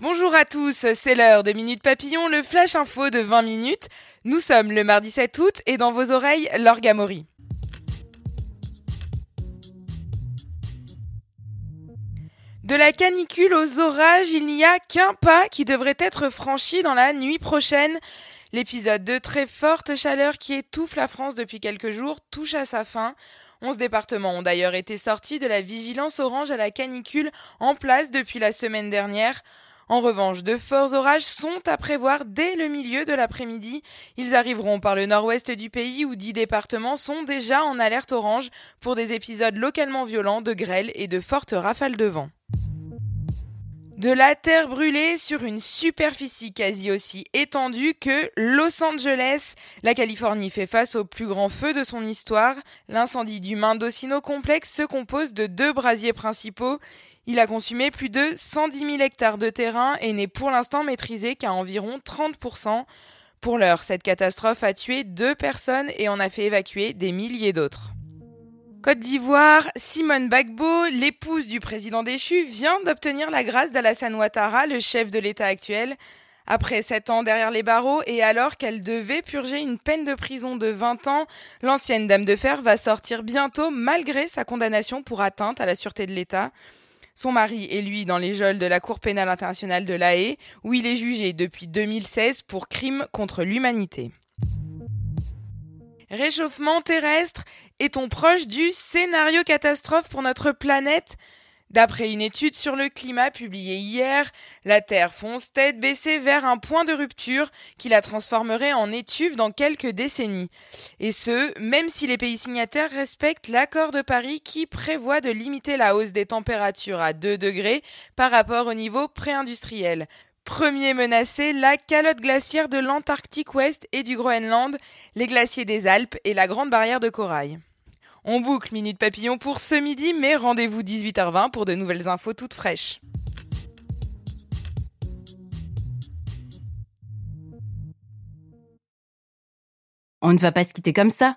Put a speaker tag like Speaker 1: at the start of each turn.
Speaker 1: Bonjour à tous, c'est l'heure de Minute Papillon, le flash info de 20 minutes. Nous sommes le mardi 7 août et dans vos oreilles, l'orgamori. De la canicule aux orages, il n'y a qu'un pas qui devrait être franchi dans la nuit prochaine. L'épisode de très forte chaleur qui étouffe la France depuis quelques jours touche à sa fin. Onze départements ont d'ailleurs été sortis de la vigilance orange à la canicule en place depuis la semaine dernière. En revanche, de forts orages sont à prévoir dès le milieu de l'après-midi. Ils arriveront par le nord-ouest du pays où dix départements sont déjà en alerte orange pour des épisodes localement violents de grêle et de fortes rafales de vent. De la terre brûlée sur une superficie quasi aussi étendue que Los Angeles. La Californie fait face au plus grand feu de son histoire. L'incendie du Mendocino complexe se compose de deux brasiers principaux. Il a consumé plus de 110 000 hectares de terrain et n'est pour l'instant maîtrisé qu'à environ 30%. Pour l'heure, cette catastrophe a tué deux personnes et en a fait évacuer des milliers d'autres. Côte d'Ivoire, Simone Bagbo, l'épouse du président déchu, vient d'obtenir la grâce d'Alassane Ouattara, le chef de l'État actuel. Après sept ans derrière les barreaux et alors qu'elle devait purger une peine de prison de 20 ans, l'ancienne dame de fer va sortir bientôt malgré sa condamnation pour atteinte à la sûreté de l'État. Son mari est lui dans les geôles de la Cour pénale internationale de La où il est jugé depuis 2016 pour crimes contre l'humanité. Réchauffement terrestre, est-on proche du scénario catastrophe pour notre planète D'après une étude sur le climat publiée hier, la Terre fonce tête baissée vers un point de rupture qui la transformerait en étuve dans quelques décennies. Et ce, même si les pays signataires respectent l'accord de Paris qui prévoit de limiter la hausse des températures à 2 degrés par rapport au niveau pré-industriel. Premier menacé, la calotte glaciaire de l'Antarctique Ouest et du Groenland, les glaciers des Alpes et la Grande Barrière de Corail. On boucle Minute Papillon pour ce midi, mais rendez-vous 18h20 pour de nouvelles infos toutes fraîches.
Speaker 2: On ne va pas se quitter comme ça.